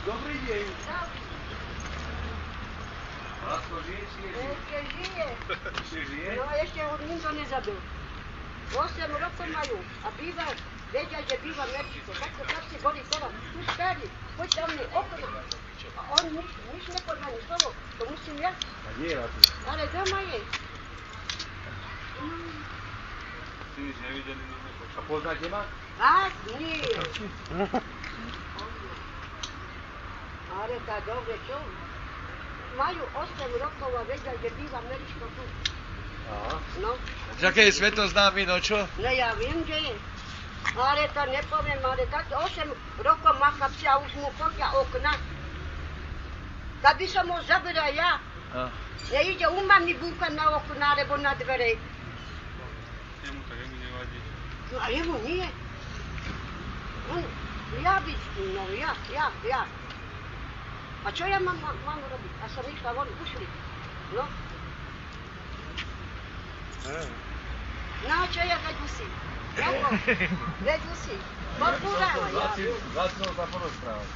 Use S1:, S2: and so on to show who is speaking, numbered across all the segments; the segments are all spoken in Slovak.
S1: Dobrý deň. Lásko, žije či je žije?
S2: Ešte žije.
S1: Ešte žije?
S2: No a ešte ho nikto nezabil. 8 rokov majú a býva, vedia, že býva v Mexiku. Takto chlapci boli teraz, tu stáli, poď tam mi okolo. A on nič, nič nepozná, ni slovo, to musím ja.
S1: A nie je.
S2: Ale doma je.
S1: Ty nič nevideli, nič nepočuli. A poznáte ma?
S2: A nie. Ale tak dobre, čo? Majú 8 rokov a vedia, že býva Mexiku tu.
S1: Aha.
S2: No,
S3: Že aké je svetoznámy, no čo?
S2: no ja viem, že je. Ale to nepoviem, ale tak 8 rokov má chlapci a už mu chodia okna. Tak by som ho zabila ja.
S3: A.
S2: Nejde u mami búchať na okna alebo na dvere.
S1: Jemu tak jemu nevadí.
S2: No a jemu nie. On, ja by, no ja, ja, ja. A čo ja mám, mám, mám robiť? A som išla von, ušli. No. No a čo ja vedú si? Jako? Vedú si. Popúrala, ja.
S1: Lásko sa porozprávať.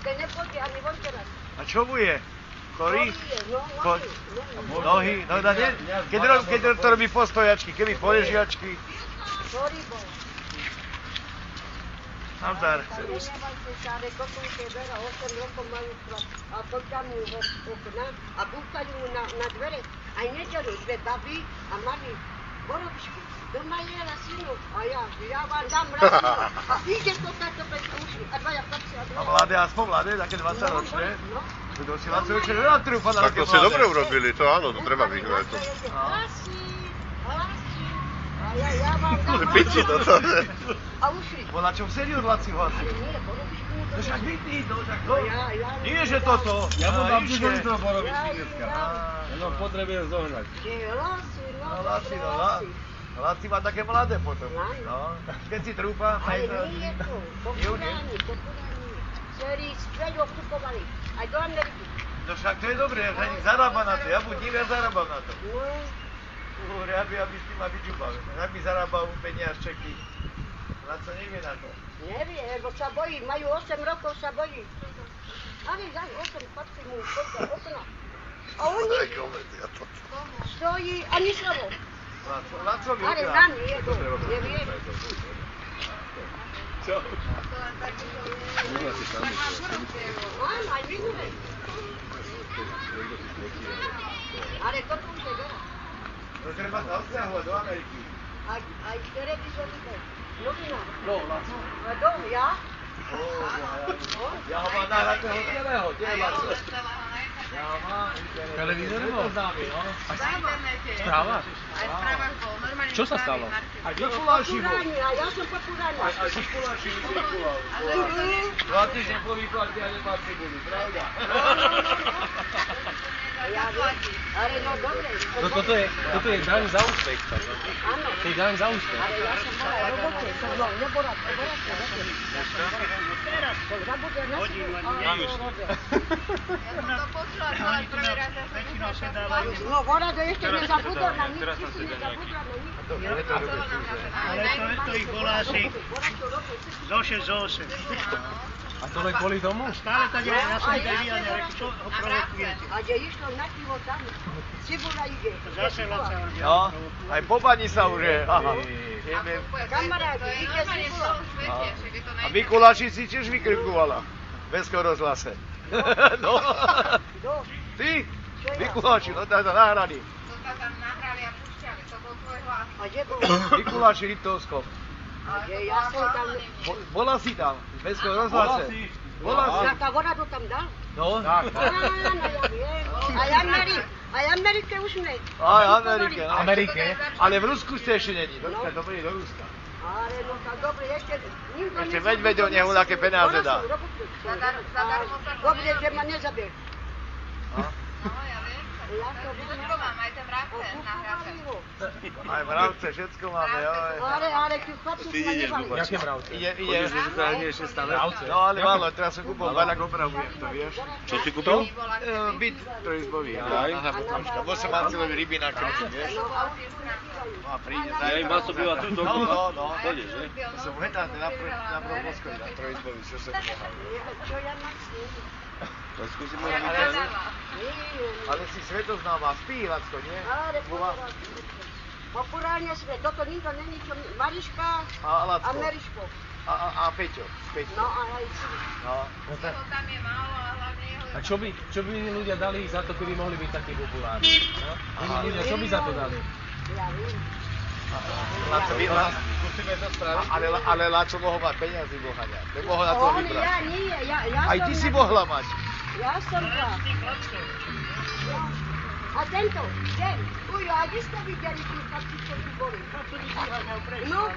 S2: To nepôjde ani von teraz.
S3: A čo mu je? Chorý?
S2: Chorý je, No,
S3: Ko-
S2: nohy?
S3: No, no, nie, keď, ro, keď to robí postojačky, keby poležiačky.
S2: Chorý bol.
S3: Nazdar.
S2: Nenevajte sa, ale kokujte veľa, 8 rokov majú chlap. A okna a búchajú mu na, na dvere. Aj nedelu dve baby a mali borovičku. Doma jela synu a ja, ja vám dám rasinu. A ide to takto bez uši. A dvaja chlapci a
S3: A
S2: dvaja.
S3: mladé, aspoň mladé, také 20 ročné.
S2: No,
S3: Kto si 20 ročné, na trúfa na
S4: Tak to ste dobre urobili, to áno, to treba vyhnať. To.
S2: Hlasí, hlasí. A ja, ja vám dám
S4: Piči
S2: rasinu.
S4: toto.
S2: A ušli.
S3: Bo na čom sedí od Laci hlasy?
S2: Ale nie, borovičku mu to
S3: No však
S2: dali.
S3: vy ty, no však to.
S2: Ja, ja,
S3: Nie, že toto.
S1: Ja mu
S3: A,
S1: dám
S3: iške.
S1: tiež do
S2: Ja,
S1: borovičky dneska.
S2: ja.
S1: Jenom potrebujem zohnať.
S2: Že hlasí, no,
S3: No, Laci,
S2: dobre,
S3: no, la,
S2: hlasí.
S3: Laci má také mladé potom.
S2: Áno.
S3: No, keď si trúfa,
S2: Ale
S3: aj to...
S2: nie je to, populárne, populárne. Ktorí skvelú okupovali, aj do Ameriky.
S3: No však to je dobré, že ani zarába na to. Ja buď divia zarábam na to.
S2: No,
S3: Hovorí, aby, aby s tým ma vyčúpal. Aby zarábal peniažčeky. Laco nevie na to.
S2: nevie, lebo sa bojí, majú 8 rokov, sa bojí. Ale daj 8, patrí mu, koľko, okna. A oni stojí, ani slovo.
S3: Laco, Laco mi
S2: Ale nám nie, to nevie.
S1: Čo?
S2: Áno, aj minulé. Ale to tu je veľa.
S3: To treba sa odsťahovať do Ameriky.
S2: Aj, aj televízor ide. Novina.
S3: No, Laco.
S2: A do, ja?
S3: Ó, ja ho mám nahratého celého, kde je Laco? Ja ho mám.
S1: Televízor bol?
S3: známy, no.
S1: Správa?
S5: Aj v správach bol. Normálne
S1: Čo sa stalo?
S3: A kde Kuláši bol?
S2: A ja som populárna.
S3: Aj, aj si Kuláši vykulal. Dva týždne po výplate a nemá cibuli, pravda?
S2: Ale no dobre.
S1: No toto je, toto je daň za úspech.
S2: Áno,
S1: To je daň za úspech.
S2: ale ja som bola v robote, som bola nebola v robote. Teraz som zabudol na sebe, ale to robia.
S5: Ja som to počula, to len prvý raz, ja som myslela, že to
S2: No voda to ešte nezabudol na nič, ty si nezabudol na nič.
S3: Ale to
S5: bolo nám naše
S6: Ale to, to ich voláši zo 6 zo 8.
S1: A to len kvôli tomu?
S6: Stále to nie, ja som devianý, ale čo ho projektujete?
S2: A kde išlo na pivo tam, cibula ide.
S6: Zase Laca.
S3: No, aj po bani sa už je. Aha.
S2: Kamaráti, ide cibula.
S3: A. Mikuláši si tiež vykrikovala. Bez rozhlase. No. Ty? Mikuláši, no tak to nahrali.
S5: To tam nahrali a púšťali, to bol tvoj hlas.
S2: A kde bol?
S3: Mikuláši Liptovskom.
S5: To
S2: ja
S5: bola
S2: som tam-.
S3: Bo- Bola si tam, v Mestskom rozhlase. Bola si.
S2: Na tá voda to tam dal?
S3: No.
S2: Áno, ja viem. Aj Amerike, aj Amerike už sme.
S3: Aj Amerike, no.
S1: Amerike?
S3: Ale v Rusku ste ešte není. Dočkaj, to bude do Ruska.
S2: Ale no tak dobre, ešte... nikto
S3: Ešte nech mu
S2: na
S3: také
S2: nič.
S3: peniaze
S2: Ona
S3: dá.
S2: Dobre, že ma nezabier.
S5: No, ja viem.
S2: Ja to
S5: To
S2: viem.
S5: Všetko mám, aj ten mravce na
S2: ho.
S3: Aj mravce, všetko máme, joj.
S2: Ale, ale ty chlapci ma nevali.
S1: Jaké mravce?
S3: Ide, ide.
S1: ešte stále. Mravce?
S3: No ale málo, teraz som kúpil baľak opravujem, to vieš.
S4: Čo si kúpil?
S3: E, byt trojizbový. Aha, aha, Bo som mal celé ryby na krku, vieš.
S2: No, a
S3: No príde zajtra.
S4: Ja im maso býva tu, to-
S3: No, no, no.
S4: Že?
S3: To som hneď na, Bromovskoj, na trojizbovi, čo som nehal.
S4: To skúsim
S3: Ale. Ale, si svetoznáma, spí Lacko, nie?
S2: Ale
S3: Bola-
S2: Populárne sme, toto nikto není, čo Mariška
S3: A
S2: a
S3: Lacko.
S2: Meriško.
S3: A, a, a Peťo. Peťo.
S2: No a aj si.
S3: No.
S5: Tam je málo a hlavne.
S7: A čo by, čo by ľudia dali za to, keby mohli byť takí populárni? No? Ľudia, čo by za to dali?
S2: Ja viem.
S3: Laco, vy, La,
S1: Musíme to spraviť.
S3: ale, ale Laco mohol mať peniazy bohaňa. Nemohol na to vybrať.
S2: ja nie, ja, ja
S3: Aj ty si mohla mať.
S2: Ja som
S6: lackov.
S2: A tento, ten, ujo, a kde ste videli tí chlapci, čo tu boli?
S6: No, vyháňal preč.
S2: No,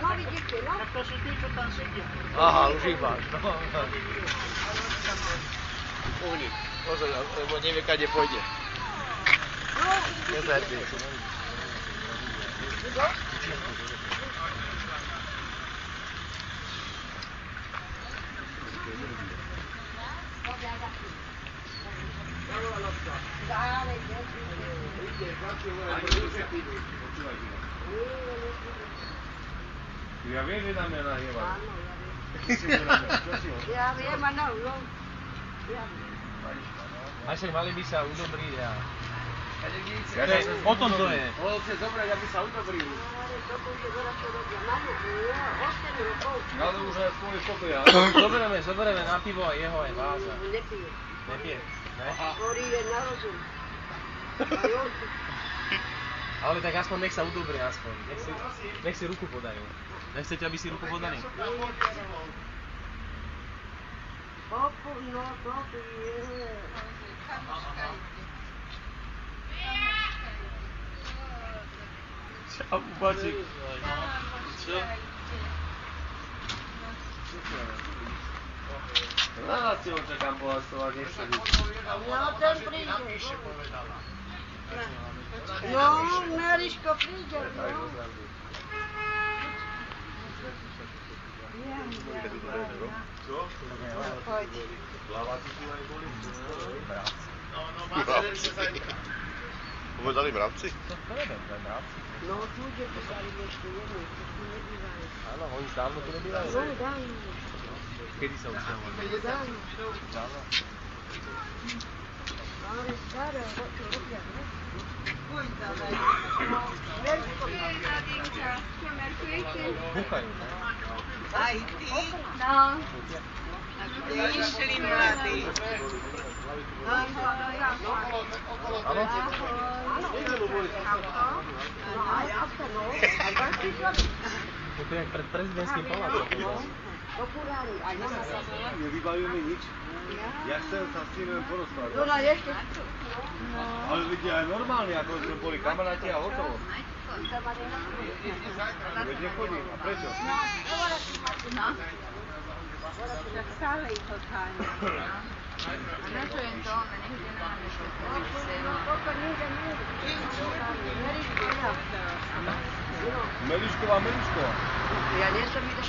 S2: no vidíte, no.
S6: Tak to sú tí, čo tam sedia.
S3: Aha, už ich máš. No. Uhni. Pozor, lebo nevie, kade pôjde.
S2: No, dále,
S1: Ja viem, že nám je nahnevajú.
S2: Áno, ja viem, áno, no. Ja viem.
S7: A však mali by O tom to je.
S1: Mohol si zobrať, aby sa udobrili.
S2: Ale to bude veľa čo robia. Máme, ja, 8 rokov.
S1: Ale už aj spolu spokoja.
S7: Zoberieme, zoberieme na pivo a jeho aj vás.
S2: Nepije.
S7: Nepije? Ne?
S2: Je na rozum.
S7: Ale tak aspoň nech sa udobria aspoň. Nech si, nech si ruku podajú. Nechcete, aby si ruku podali?
S2: Popu, no, popu, je.
S7: A bacik.
S1: Na nás si ho čakám pohlasovať, nechce byť.
S2: No, ten príde. No, Meriško príde, no.
S4: Povedali mravci?
S7: To neviem, to je mravci.
S2: No, tu ide to dali ešte jednu, to tu nebývajú.
S7: Áno, oni už dávno tu nebývajú.
S2: No, dávno,
S7: Kedy sa usťahovali?
S2: dávno.
S7: Dávno.
S2: Ale staré, roky robia, ne?
S7: Búchajú, ne?
S5: No.
S7: Áno?
S2: No, aj auta, no. Aj veľký chlapík.
S7: To je jak pred prezidentským palácom.
S2: Populárny, aj na sa.
S1: Nevybavíme nič. Ja chcem sa s tým len
S2: No,
S1: porozprávať.
S2: na ešte.
S1: Ale vidia aj normálne, ako sme boli kamaráti a hotovo. Veď nechodím. A prečo?
S5: Tak stále ich odháňa.
S2: No,
S1: Melišková, Melišková.
S2: ja nie som neho.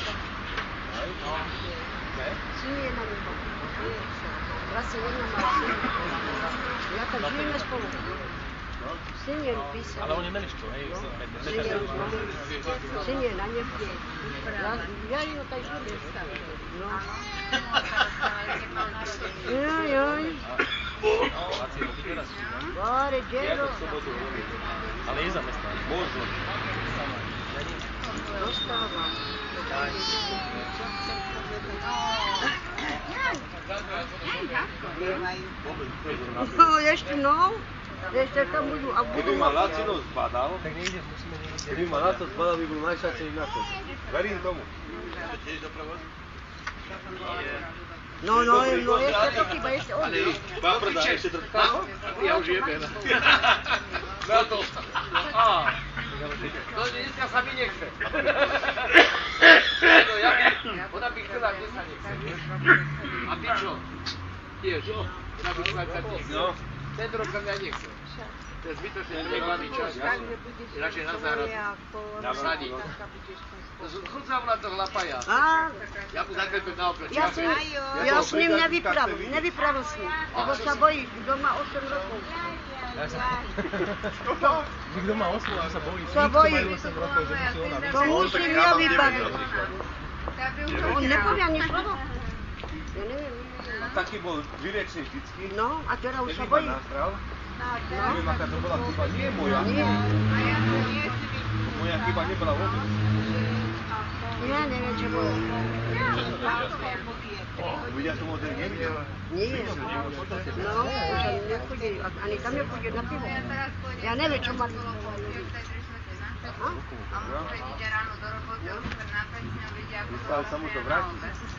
S2: Vlastne jedna má syn. Ja tam žijeme spolu. Syn je písal.
S7: Ale on je meličko, hej?
S2: Syn je, syn je na nevde. Ja, ja ju tak žijeme. No. Joj, joj.
S7: Laci, ty teraz si, ne?
S2: Bore,
S1: Ja
S2: džero.
S1: to v sobotu robím.
S7: Ale je zamestnaný.
S1: Možno.
S2: Dostáva. No, ešte no. Ešte tam budú. A
S1: Keby
S2: budú
S1: ma Lacino zbadal,
S7: Tak nejdeš, musíme niekde.
S1: keby ma na to zbadal, by bol najšťastnejší na to. Verím tomu.
S2: No, no, no, ešte to chyba, ešte on.
S1: Bábrda, ešte troška. Ja už jebem. Na to. Á. To dneska sa mi nechce. No, ja by, ona by chcela, kde sa nechce. A ty čo? Tiež. Ona by chcela, sa nechce. No. Ten rok sa mňa nechce. To je zbytočné, nebaví čas. Radšej na záhradu. Na vsadi. Chod za mnou to chlapaja. Ja mu zaklepem na okno.
S2: ja, si, ja s ním nevypravil, nevypravil s ním, lebo sa bojí, doma 8 rokov.
S7: Ja sa...
S2: To,
S7: Že kto má osmu a sa bojí.
S2: Sa bojí.
S7: 8
S2: to musím ja vybaviť.
S5: Ja
S2: On nepovie ani slovo. Ja neviem.
S4: Taký bol vyrečný vždycky.
S2: No, a teraz už sa bojí.
S4: nasral,
S5: No,
S4: neviem aká to bola chyba, nie moja.
S2: Nie,
S5: a ja to nie si
S4: Moja chyba nebola vôbec.
S2: ja neviem, čo bolo.
S4: Ľudia to model nevidel.
S2: Nie, no, už ani nechodí, ani tam nechodí na pivo.
S5: Ja
S2: neviem, čo
S5: na
S2: A?
S5: Môže ísť ráno do roboty, už sa na 5 dňa vidia, ako
S4: to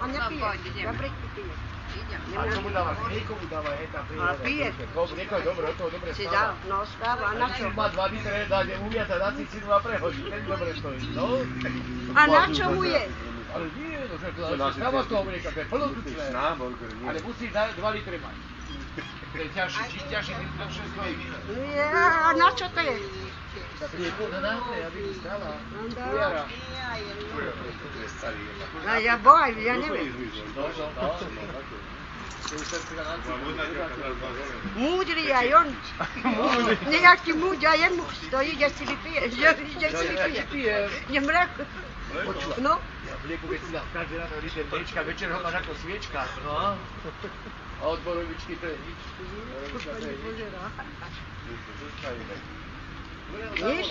S2: A nepije. Ja breky pije.
S3: A čo mu dávaš? Niekomu dáva hej tam
S2: A pije.
S3: Niekoho dobre, od toho dobre
S2: Si
S3: spáva.
S2: dal, no správa, a na čo?
S3: Má dva litre, dá, umia sa na cicinu a prehodí. Ten dobre stojí. No.
S2: A na čo mu je?
S3: Ale nie, no že to
S4: To
S3: stáva z toho mlieka, to je.
S4: Ty nie.
S3: Ale musí za 2 litre mať. To je ťažší, čím ťažší, tým dlhšie stojí.
S2: Nie, a na čo to je?
S3: Je podanáte, aby to stala.
S4: To je
S2: ja boj, ja neviem.
S3: To
S2: Múdry aj on. Nejaký múdry a jemu stojí, že si vypije, že si vypije.
S3: pije. Počúvaj.
S2: No,
S3: Ja v lieku, keď si dám každý ráno liter mliečka, večer ho máš ako sviečka.
S7: No.
S3: A od borovičky to je nič. Borovička to je nič.
S2: Nič?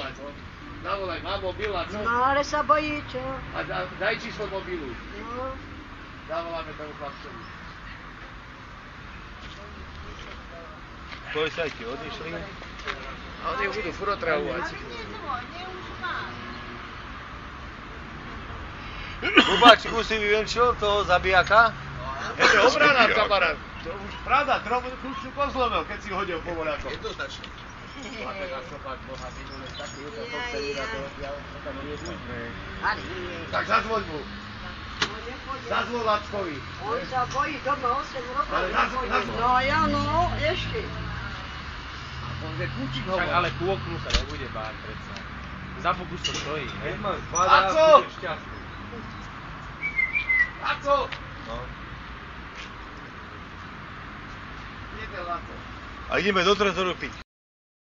S3: Zavolaj, no. Má mobil a co?
S2: no ale sa bojí, čo?
S3: A da, daj číslo mobilu.
S2: No,
S3: Zavoláme tomu chlapcovi.
S4: Policajti odišli.
S3: A oni budú furt
S4: Bubač, skúsi viem čo, toho zabijaka?
S3: Je to obrana, kamarát. To už pravda, trochu kľúčnú pozlomil, keď si hodil po voľakom.
S4: Jednoznačne.
S3: Tak zazvoň mu. Zazvoň Lackovi.
S2: On sa bojí doma 8 rokov.
S3: Ale
S2: nechodí.
S3: na-
S2: No ja, no, ešte.
S7: Však ale ku oknu sa nebude báť predsa. Za boku to stojí, ne?
S3: A co?
S4: Budeš šťastný.
S3: A co?
S4: No.
S3: Jede Laco.
S4: A ideme do trezoru piť.